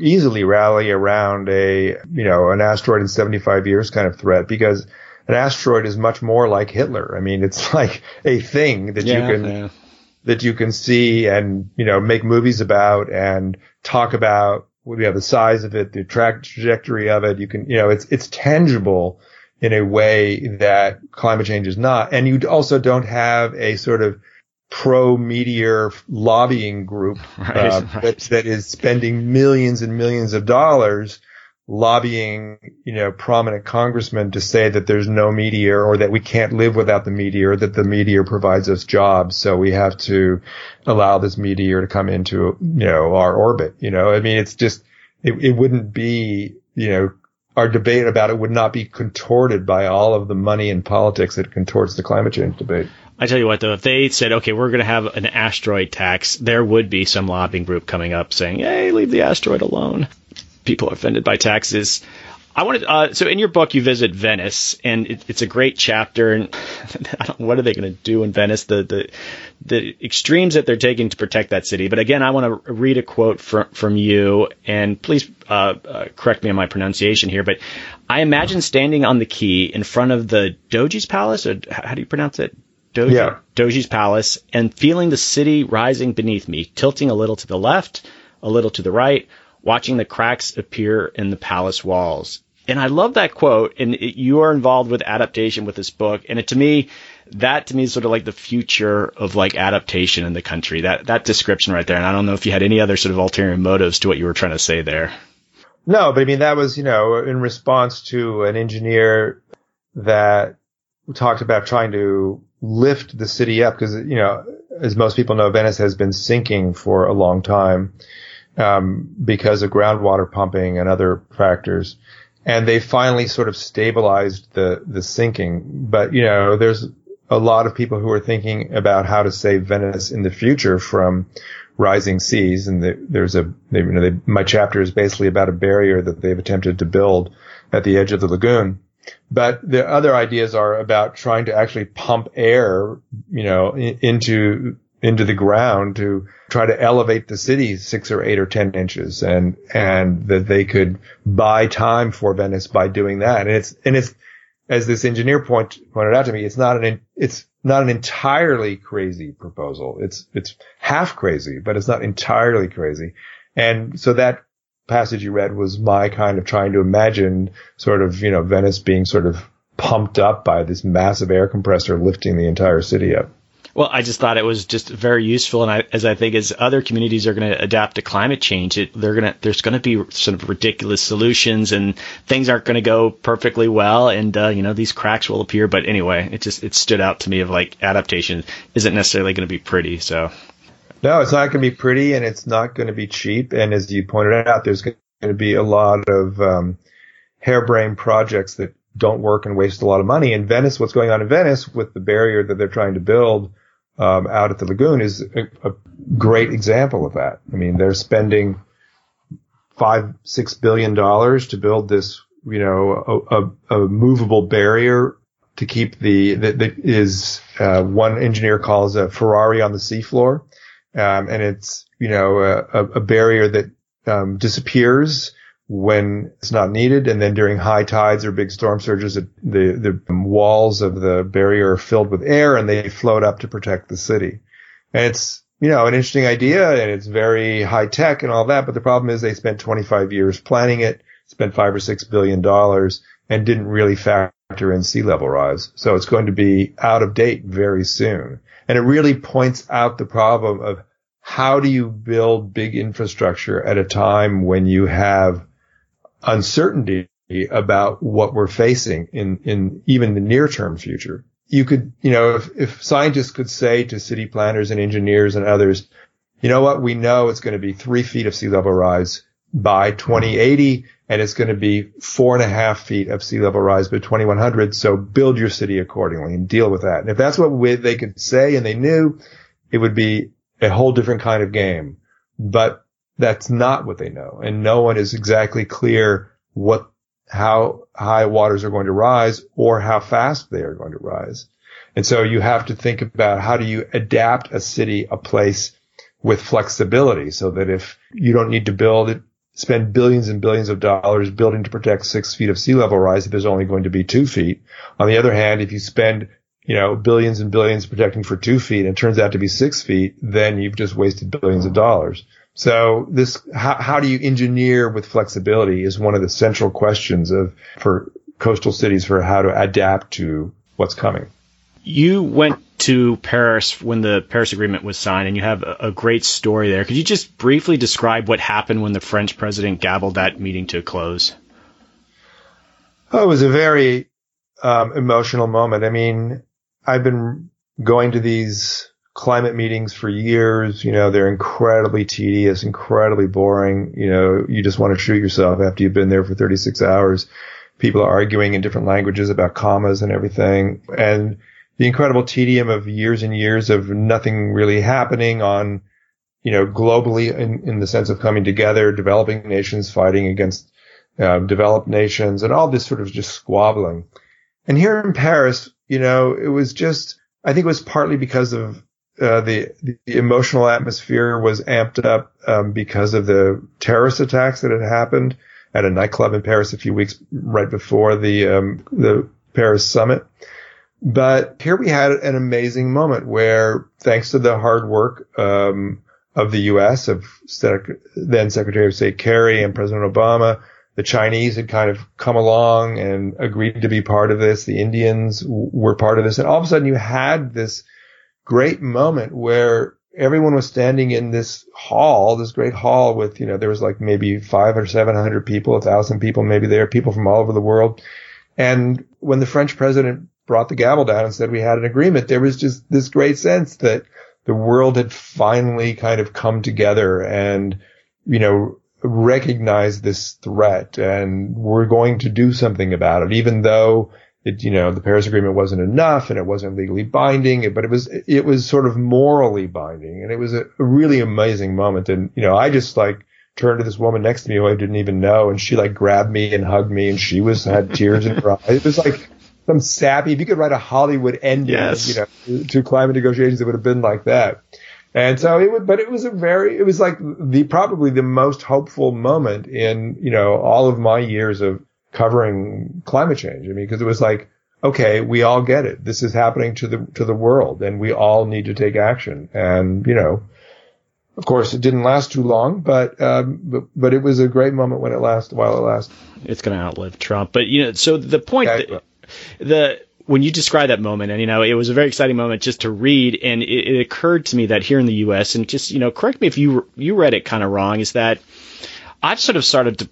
easily rally around a, you know, an asteroid in 75 years kind of threat because an asteroid is much more like Hitler. I mean, it's <laughs> like a thing that yeah, you can yeah that you can see and, you know, make movies about and talk about, you know, the size of it, the track trajectory of it. You can, you know, it's, it's tangible in a way that climate change is not. And you also don't have a sort of pro meteor lobbying group <laughs> right, uh, right. That, that is spending millions and millions of dollars lobbying, you know, prominent congressmen to say that there's no meteor or that we can't live without the meteor, that the meteor provides us jobs. So we have to allow this meteor to come into, you know, our orbit. You know, I mean, it's just, it, it wouldn't be, you know, our debate about it would not be contorted by all of the money and politics that contorts the climate change debate. I tell you what, though, if they said, okay, we're going to have an asteroid tax, there would be some lobbying group coming up saying, hey, leave the asteroid alone people are offended by taxes. I wanted uh, so in your book you visit Venice and it, it's a great chapter and <laughs> what are they going to do in Venice the the the extremes that they're taking to protect that city but again I want to read a quote from from you and please uh, uh, correct me on my pronunciation here but I imagine standing on the quay in front of the Doge's Palace or how do you pronounce it Doji, yeah. Doge's Palace and feeling the city rising beneath me tilting a little to the left a little to the right watching the cracks appear in the palace walls. And I love that quote. And it, you are involved with adaptation with this book. And it, to me, that to me is sort of like the future of like adaptation in the country. That that description right there. And I don't know if you had any other sort of ulterior motives to what you were trying to say there. No, but I mean that was you know in response to an engineer that talked about trying to lift the city up because you know as most people know Venice has been sinking for a long time um, because of groundwater pumping and other factors. And they finally sort of stabilized the, the sinking. But, you know, there's a lot of people who are thinking about how to save Venice in the future from rising seas. And the, there's a, they, you know, they, my chapter is basically about a barrier that they've attempted to build at the edge of the lagoon. But the other ideas are about trying to actually pump air, you know, into into the ground to try to elevate the city six or eight or ten inches, and and that they could buy time for Venice by doing that. And it's and it's as this engineer point, pointed out to me, it's not an it's not an entirely crazy proposal. It's it's half crazy, but it's not entirely crazy. And so that passage you read was my kind of trying to imagine sort of you know Venice being sort of pumped up by this massive air compressor lifting the entire city up. Well, I just thought it was just very useful, and I, as I think as other communities are going to adapt to climate change, it, they're going to there's going to be sort of ridiculous solutions, and things aren't going to go perfectly well, and uh, you know these cracks will appear. But anyway, it just it stood out to me of like adaptation isn't necessarily going to be pretty. So no, it's not going to be pretty, and it's not going to be cheap. And as you pointed out, there's going to be a lot of um, harebrained projects that don't work and waste a lot of money. In Venice, what's going on in Venice with the barrier that they're trying to build um, out at the lagoon is a, a, great example of that. I mean, they're spending five, six billion dollars to build this, you know, a, a, a movable barrier to keep the that, that is uh, one engineer calls a Ferrari on the seafloor, um, and it's you know a, a barrier that um, disappears when it's not needed. And then during high tides or big storm surges, the, the walls of the barrier are filled with air and they float up to protect the city. And it's, you know, an interesting idea and it's very high tech and all that. But the problem is they spent 25 years planning it, spent five or six billion dollars and didn't really factor in sea level rise. So it's going to be out of date very soon. And it really points out the problem of how do you build big infrastructure at a time when you have uncertainty about what we're facing in, in even the near term future. You could, you know, if, if scientists could say to city planners and engineers and others, you know what? We know it's going to be three feet of sea level rise by 2080 and it's going to be four and a half feet of sea level rise by 2100. So build your city accordingly and deal with that. And if that's what we, they could say and they knew, it would be a whole different kind of game. But that's not what they know. And no one is exactly clear what, how high waters are going to rise or how fast they are going to rise. And so you have to think about how do you adapt a city, a place with flexibility so that if you don't need to build it, spend billions and billions of dollars building to protect six feet of sea level rise if there's only going to be two feet. On the other hand, if you spend you know, billions and billions protecting for two feet and it turns out to be six feet, then you've just wasted billions of dollars. So this, how, how do you engineer with flexibility is one of the central questions of, for coastal cities for how to adapt to what's coming. You went to Paris when the Paris Agreement was signed, and you have a, a, great story there. Could you just briefly describe what happened when the French president gabbled that meeting to a close? Oh, it was a very um, emotional moment. I mean, I've been going to these climate meetings for years. You know, they're incredibly tedious, incredibly boring. You know, you just want to shoot yourself after you've been there for 36 hours. People are arguing in different languages about commas and everything. And the incredible tedium of years and years of nothing really happening on, you know, globally in, in the sense of coming together, developing nations fighting against uh, developed nations and all this sort of just squabbling. And here in Paris, you know, it was just, I think it was partly because of uh, the, the emotional atmosphere was amped up um, because of the terrorist attacks that had happened at a nightclub in Paris a few weeks right before the um, the Paris summit. But here we had an amazing moment where, thanks to the hard work um, of the U.S. of then Secretary of State Kerry and President Obama, the Chinese had kind of come along and agreed to be part of this. The Indians were part of this, and all of a sudden you had this great moment where everyone was standing in this hall, this great hall with, you know, there was like maybe five or 700 people, a thousand people maybe there, people from all over the world. And when the French president brought the gavel down and said we had an agreement, there was just this great sense that the world had finally kind of come together and you know, recognize this threat and we're going to do something about it, even though it, you know, the Paris Agreement wasn't enough and it wasn't legally binding, but it was, it was sort of morally binding. And it was a, really amazing moment. And, you know, I just like turned to this woman next to me who I didn't even know and she like grabbed me and hugged me and she was, had tears in her eyes. It was like some sappy, if you could write a Hollywood ending, yes. you know, to climate negotiations, it would have been like that. And so it would, but it was a very, it was like the, probably the most hopeful moment in, you know, all of my years of covering climate change. I mean, because it was like, okay, we all get it. This is happening to the, to the world and we all need to take action. And, you know, of course, it didn't last too long, but, um, but, but it was a great moment when it lasted, while it lasted. It's going to outlive Trump. But, you know, so the point, that, the, when you describe that moment, and you know, it was a very exciting moment just to read, and it, it occurred to me that here in the U.S. and just you know, correct me if you you read it kind of wrong, is that I've sort of started to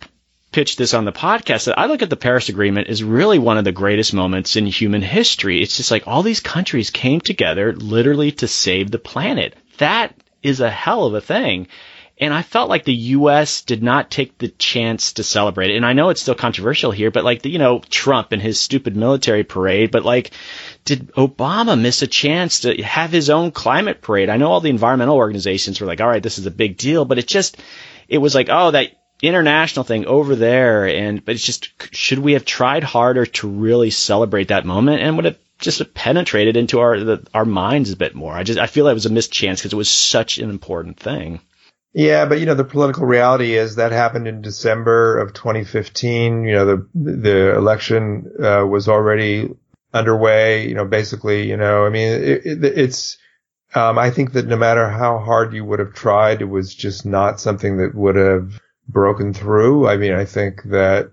pitch this on the podcast that I look at the Paris Agreement as really one of the greatest moments in human history. It's just like all these countries came together literally to save the planet. That is a hell of a thing. And I felt like the U.S. did not take the chance to celebrate it. And I know it's still controversial here, but like, the, you know, Trump and his stupid military parade, but like, did Obama miss a chance to have his own climate parade? I know all the environmental organizations were like, all right, this is a big deal, but it just, it was like, oh, that international thing over there. And, but it's just, should we have tried harder to really celebrate that moment? And would it just penetrated into our, the, our minds a bit more? I just, I feel it was a missed chance because it was such an important thing. Yeah, but you know the political reality is that happened in December of 2015. You know the the election uh, was already underway. You know, basically, you know, I mean, it, it, it's. Um, I think that no matter how hard you would have tried, it was just not something that would have broken through. I mean, I think that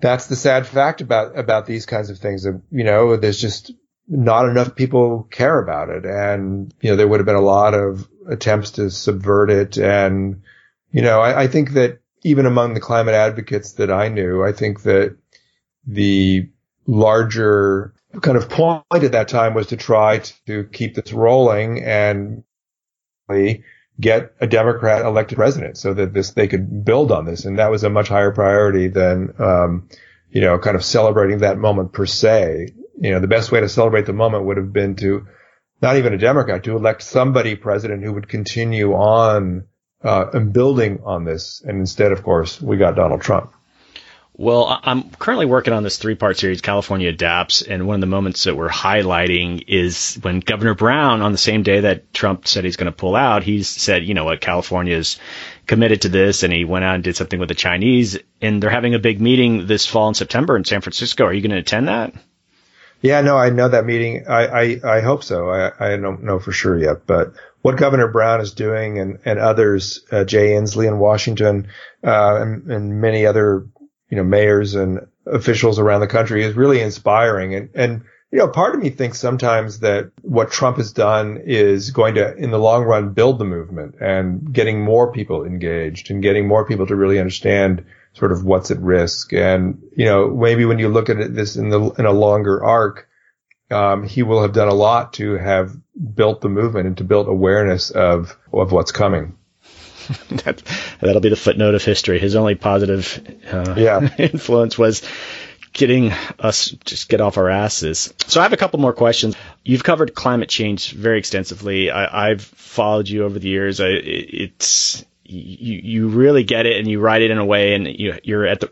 that's the sad fact about about these kinds of things. That you know, there's just not enough people care about it, and you know, there would have been a lot of attempts to subvert it. And, you know, I, I think that even among the climate advocates that I knew, I think that the larger kind of point at that time was to try to keep this rolling and get a Democrat elected president so that this they could build on this, and that was a much higher priority than um, you know kind of celebrating that moment per se. You know, the best way to celebrate the moment would have been to not even a Democrat, to elect somebody president who would continue on uh, and building on this. And instead, of course, we got Donald Trump. Well, I'm currently working on this three part series, California Adapts, and one of the moments that we're highlighting is when Governor Brown, on the same day that Trump said he's going to pull out, he said, you know what, California is committed to this, and he went out and did something with the Chinese, and they're having a big meeting this fall in September in San Francisco. Are you going to attend that? Yeah, no, I know that meeting. I, I, I hope so. I, I don't know for sure yet, but what Governor Brown is doing and, and others, uh, Jay Inslee in Washington, uh, and, and many other, you know, mayors and officials around the country is really inspiring. And, and, you know, part of me thinks sometimes that what Trump has done is going to, in the long run, build the movement and getting more people engaged and getting more people to really understand sort of what's at risk. And, you know, maybe when you look at this in the, in a longer arc, um, he will have done a lot to have built the movement and to build awareness of, of what's coming. <laughs> that, that'll be the footnote of history. His only positive uh, yeah. <laughs> influence was getting us just get off our asses. So I have a couple more questions. You've covered climate change very extensively. I, have followed you over the years. I, it's you you really get it and you write it in a way and you you're at the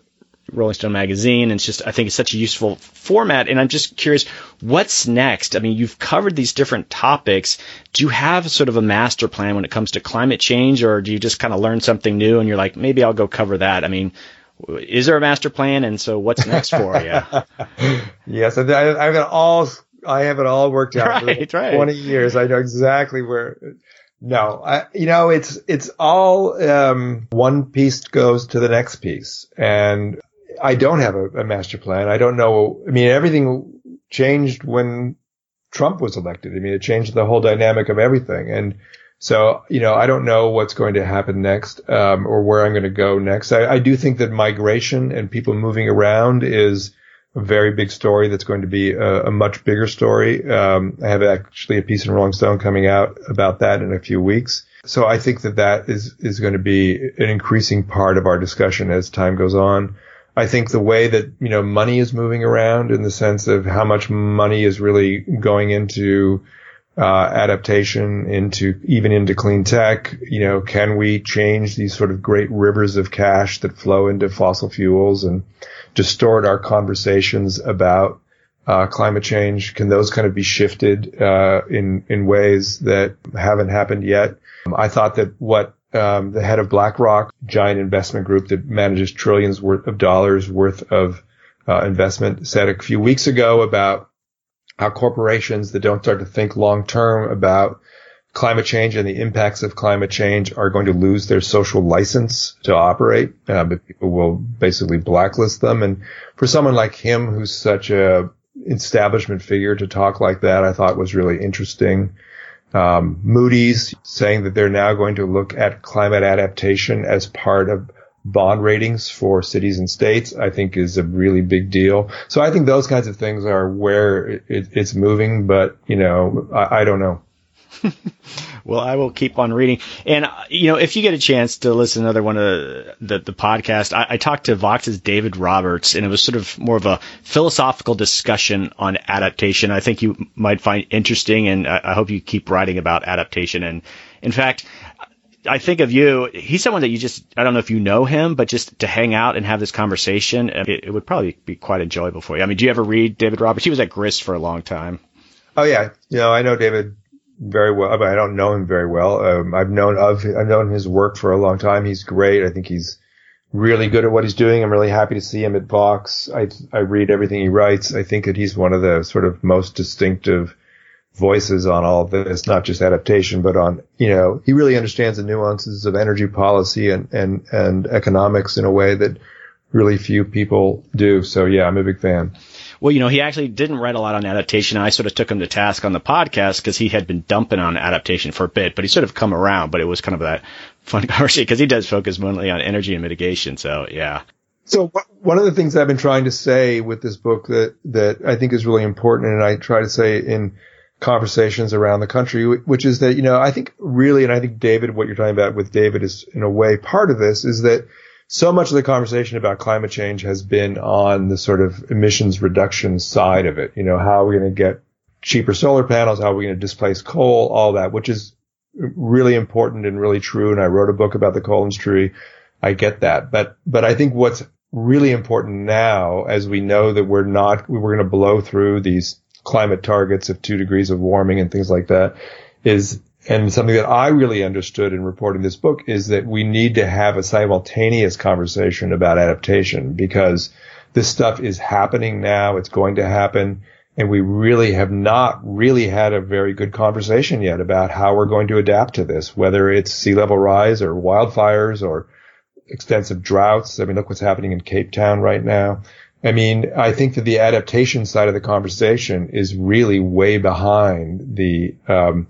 Rolling Stone magazine and it's just I think it's such a useful format and I'm just curious what's next I mean you've covered these different topics do you have sort of a master plan when it comes to climate change or do you just kind of learn something new and you're like maybe I'll go cover that I mean is there a master plan and so what's next for you <laughs> yes I, have got all I have it all worked out right, for right. 20 years I know exactly where no, I, you know, it's, it's all, um, one piece goes to the next piece. And I don't have a, a, master plan. I don't know. I mean, everything changed when Trump was elected. I mean, it changed the whole dynamic of everything. And so, you know, I don't know what's going to happen next, um, or where I'm going to go next. I, I do think that migration and people moving around is, a very big story that's going to be a, a much bigger story. Um, I have actually a piece in Rolling Stone coming out about that in a few weeks. So I think that that is, is going to be an increasing part of our discussion as time goes on. I think the way that, you know, money is moving around in the sense of how much money is really going into uh, adaptation into even into clean tech. You know, can we change these sort of great rivers of cash that flow into fossil fuels and distort our conversations about uh, climate change? Can those kind of be shifted uh, in in ways that haven't happened yet? I thought that what um, the head of BlackRock, giant investment group that manages trillions worth of dollars worth of uh, investment, said a few weeks ago about how corporations that don't start to think long term about climate change and the impacts of climate change are going to lose their social license to operate. Uh, but people will basically blacklist them. And for someone like him, who's such a establishment figure to talk like that, I thought was really interesting. Um, Moody's saying that they're now going to look at climate adaptation as part of bond ratings for cities and states, I think is a really big deal. So I think those kinds of things are where it, it's moving, but you know, I, I don't know. <laughs> well, I will keep on reading. And, uh, you know, if you get a chance to listen to another one of the, the, podcast, I, I, talked to Vox's David Roberts, and it was sort of more of a philosophical discussion on adaptation. I think you might find interesting, and I, I hope you keep writing about adaptation. And in fact, I think of you. He's someone that you just, I don't know if you know him, but just to hang out and have this conversation, it, it would probably be quite enjoyable for you. I mean, do you ever read David Roberts? He was at Grist for a long time. Oh yeah. You know, I know David very well, but I don't know him very well. Um, I've known of, I've known his work for a long time. He's great. I think he's really good at what he's doing. I'm really happy to see him at Vox. I, I read everything he writes. I think that he's one of the sort of most distinctive voices on all this, not just adaptation, but on, you know, he really understands the nuances of energy policy and, and, and economics in a way that really few people do. So yeah, I'm a big fan. Well, you know, he actually didn't write a lot on adaptation. I sort of took him to task on the podcast because he had been dumping on adaptation for a bit, but he sort of come around, but it was kind of that <laughs> fun conversation because he does focus mainly on energy and mitigation. So yeah. So one of the things I've been trying to say with this book that, that I think is really important and I try to say in conversations around the country, which is that, you know, I think really, and I think David, what you're talking about with David is in a way part of this is that so much of the conversation about climate change has been on the sort of emissions reduction side of it. You know, how are we going to get cheaper solar panels? How are we going to displace coal? All that, which is really important and really true. And I wrote a book about the coal industry. I get that. But, but I think what's really important now, as we know that we're not, we're going to blow through these climate targets of two degrees of warming and things like that, is and something that I really understood in reporting this book is that we need to have a simultaneous conversation about adaptation because this stuff is happening now. It's going to happen. And we really have not really had a very good conversation yet about how we're going to adapt to this, whether it's sea level rise or wildfires or extensive droughts. I mean, look what's happening in Cape Town right now. I mean, I think that the adaptation side of the conversation is really way behind the, um,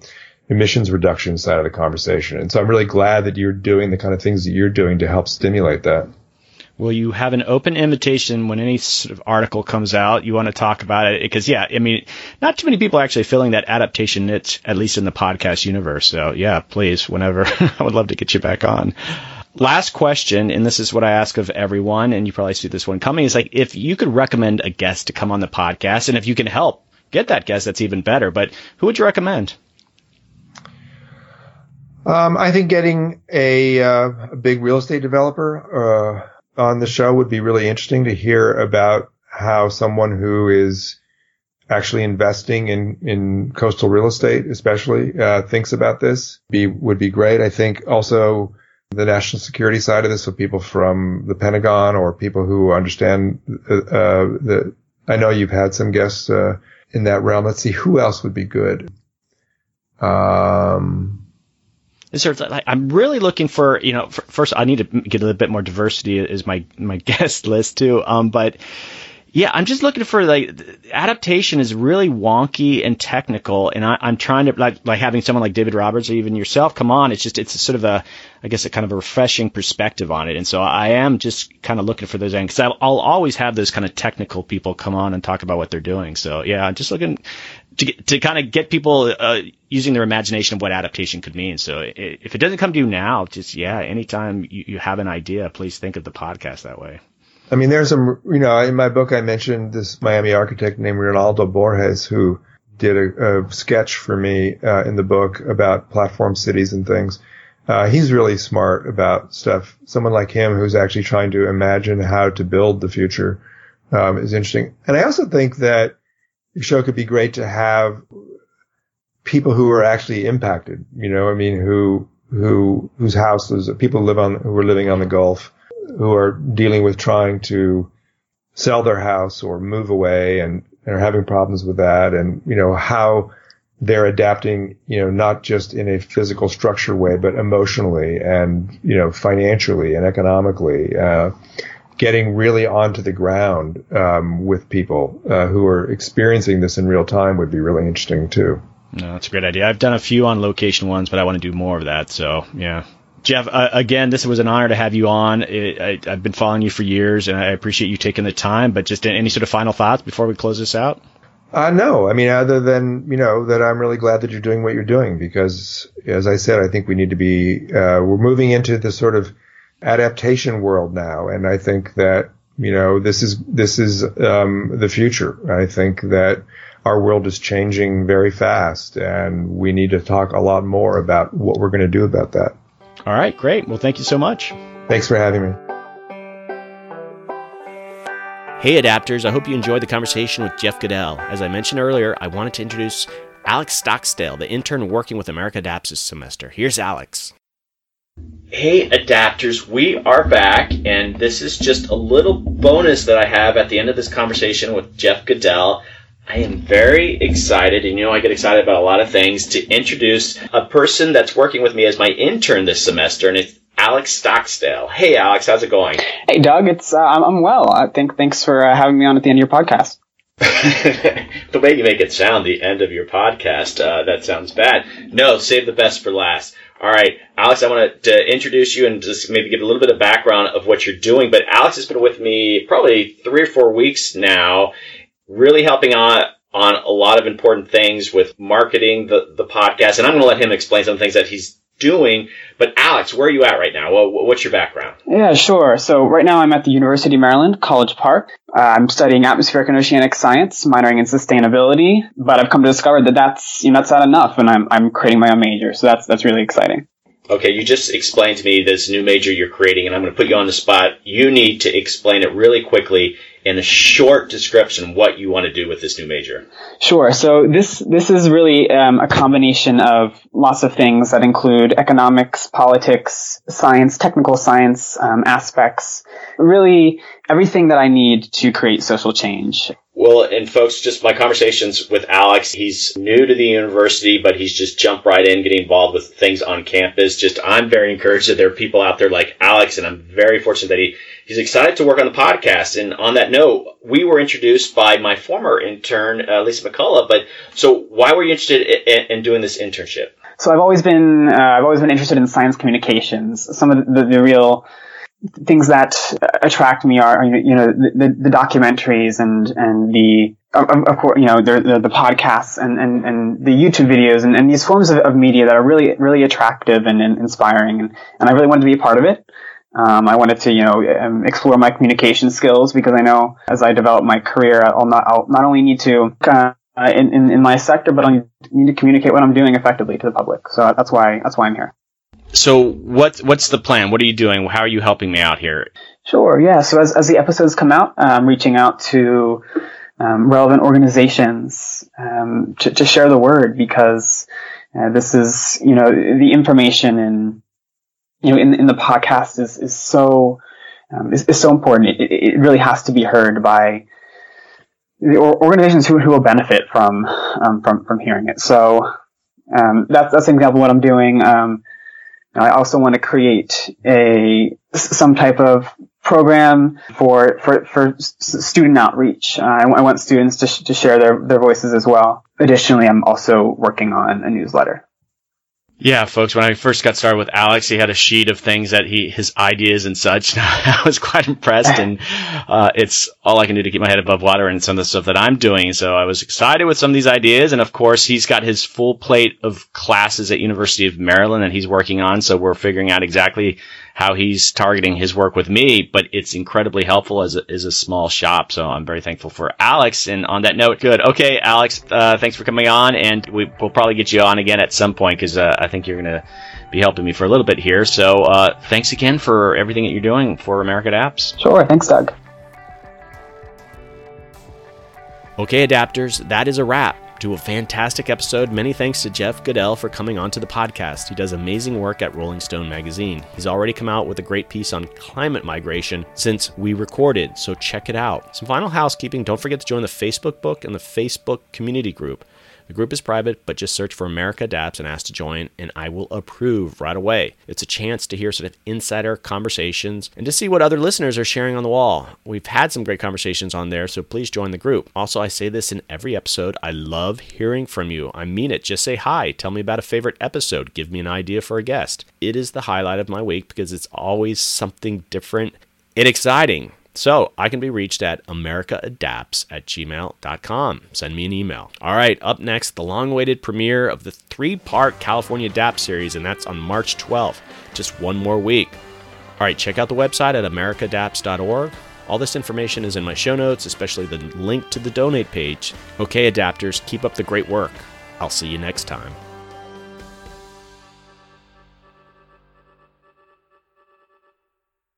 emissions reduction side of the conversation. And so I'm really glad that you're doing the kind of things that you're doing to help stimulate that. Well, you have an open invitation when any sort of article comes out. You want to talk about it because, yeah, I mean, not too many people are actually filling that adaptation niche, at least in the podcast universe. So, yeah, please, whenever, <laughs> I would love to get you back on. Last question, and this is what I ask of everyone, and you probably see this one coming, is like if you could recommend a guest to come on the podcast, and if you can help get that guest, that's even better. But who would you recommend? Um, I think getting a, uh, a, big real estate developer uh, on the show would be really interesting to hear about how someone who is actually investing in in coastal real estate, especially, uh, thinks about this. Be would be great. I think also the national security side of this, so people from the Pentagon or people who understand uh, uh, the. I know you've had some guests uh, in that realm. Let's see who else would be good. Um, like I'm really looking for you know first I need to get a little bit more diversity as my my <laughs> guest list too. Um, but yeah, I'm just looking for like adaptation is really wonky and technical, and I, am trying to like like having someone like David Roberts or even yourself come on. It's just it's sort of a I guess a kind of a refreshing perspective on it, and so I am just kind of looking for those because I'll, I'll always have those kind of technical people come on and talk about what they're doing. So yeah, I'm just looking to to kind of get people uh, using their imagination of what adaptation could mean. So if it doesn't come to you now, just yeah, anytime you, you have an idea, please think of the podcast that way. I mean, there's some, you know, in my book I mentioned this Miami architect named Reinaldo Borges who did a, a sketch for me uh, in the book about platform cities and things. Uh, he's really smart about stuff. Someone like him who's actually trying to imagine how to build the future um, is interesting. And I also think that show could be great to have people who are actually impacted. You know, I mean, who who whose houses people live on who are living on the Gulf, who are dealing with trying to sell their house or move away and, and are having problems with that, and you know how they're adapting, you know, not just in a physical structure way, but emotionally and, you know, financially and economically, uh, getting really onto the ground, um, with people, uh, who are experiencing this in real time would be really interesting too. No, that's a great idea. I've done a few on location ones, but I want to do more of that. So yeah. Jeff, uh, again, this was an honor to have you on. It, I, have been following you for years, and I appreciate you taking the time. But just any sort of final thoughts before we close this out? Uh, no, I mean, other than, you know, that I'm really glad that you're doing what you're doing because as I said, I think we need to be, uh, we're moving into this sort of adaptation world now. And I think that, you know, this is, this is, um, the future. I think that our world is changing very fast and we need to talk a lot more about what we're going to do about that. All right, great. Well, thank you so much. Thanks for having me. Hey, adapters, I hope you enjoyed the conversation with Jeff Goodell. As I mentioned earlier, I wanted to introduce Alex Stocksdale, the intern working with America Adapts this semester. Here's Alex. Hey, adapters, we are back, and this is just a little bonus that I have at the end of this conversation with Jeff Goodell. I am very excited, and you know I get excited about a lot of things, to introduce a person that's working with me as my intern this semester, and it's Alex Stocksdale. Hey, Alex, how's it going? Hey, Doug. It's uh, I'm well. I think thanks for uh, having me on at the end of your podcast. <laughs> the way you make it sound, the end of your podcast, uh, that sounds bad. No, save the best for last. All right, Alex, I want to introduce you and just maybe give a little bit of background of what you're doing. But Alex has been with me probably three or four weeks now, really helping out on a lot of important things with marketing the, the podcast. And I'm going to let him explain some things that he's doing. But Alex, where are you at right now? what's your background? Yeah, sure. So right now I'm at the University of Maryland, College Park. Uh, I'm studying atmospheric and oceanic science, minoring in sustainability. But I've come to discover that that's you know that's not enough, and I'm I'm creating my own major. So that's that's really exciting. Okay, you just explained to me this new major you're creating, and I'm going to put you on the spot. You need to explain it really quickly in a short description what you want to do with this new major. Sure. So this this is really um, a combination of lots of things that include economics, politics, science, technical science um, aspects. Really, everything that I need to create social change. Well, and folks, just my conversations with Alex, he's new to the university, but he's just jumped right in, getting involved with things on campus. Just, I'm very encouraged that there are people out there like Alex, and I'm very fortunate that he he's excited to work on the podcast. And on that note, we were introduced by my former intern, uh, Lisa McCullough. But so, why were you interested in, in doing this internship? So I've always been uh, I've always been interested in science communications. Some of the, the real things that attract me are you know the, the documentaries and and the of, of course you know the, the, the podcasts and, and, and the YouTube videos and, and these forms of, of media that are really really attractive and, and inspiring and, and I really wanted to be a part of it. Um, I wanted to, you know, um, explore my communication skills because I know as I develop my career, I'll not, I'll not only need to, uh, in, in, in, my sector, but I need to communicate what I'm doing effectively to the public. So that's why, that's why I'm here. So what's, what's the plan? What are you doing? How are you helping me out here? Sure. Yeah. So as, as the episodes come out, I'm reaching out to, um, relevant organizations, um, to, to share the word because, uh, this is, you know, the information and, you know, in, in the podcast is, is so, um, is, is, so important. It, it, really has to be heard by the organizations who, who will benefit from, um, from, from hearing it. So, um, that's, that's an example of what I'm doing. Um, I also want to create a, some type of program for, for, for student outreach. Uh, I, want students to, sh- to share their, their voices as well. Additionally, I'm also working on a newsletter. Yeah, folks, when I first got started with Alex, he had a sheet of things that he, his ideas and such. <laughs> I was quite impressed and, uh, it's all I can do to keep my head above water and some of the stuff that I'm doing. So I was excited with some of these ideas. And of course, he's got his full plate of classes at University of Maryland that he's working on. So we're figuring out exactly how he's targeting his work with me, but it's incredibly helpful as a, as a small shop. So I'm very thankful for Alex. And on that note, good. Okay, Alex, uh, thanks for coming on, and we, will probably get you on again at some point because uh, I think you're going to be helping me for a little bit here. So uh, thanks again for everything that you're doing for America Adapts. Sure. Thanks, Doug. Okay, adapters, that is a wrap to a fantastic episode. Many thanks to Jeff Goodell for coming onto the podcast. He does amazing work at Rolling Stone magazine. He's already come out with a great piece on climate migration since we recorded, so check it out. Some final housekeeping don't forget to join the Facebook book and the Facebook community group. The group is private, but just search for America Adapts and ask to join, and I will approve right away. It's a chance to hear sort of insider conversations and to see what other listeners are sharing on the wall. We've had some great conversations on there, so please join the group. Also, I say this in every episode I love hearing from you. I mean it. Just say hi. Tell me about a favorite episode. Give me an idea for a guest. It is the highlight of my week because it's always something different and exciting. So I can be reached at americaadapts at gmail.com. Send me an email. All right, up next, the long awaited premiere of the three part California Adapt series, and that's on March 12th. Just one more week. All right, check out the website at americaadapts.org. All this information is in my show notes, especially the link to the donate page. Okay, adapters, keep up the great work. I'll see you next time.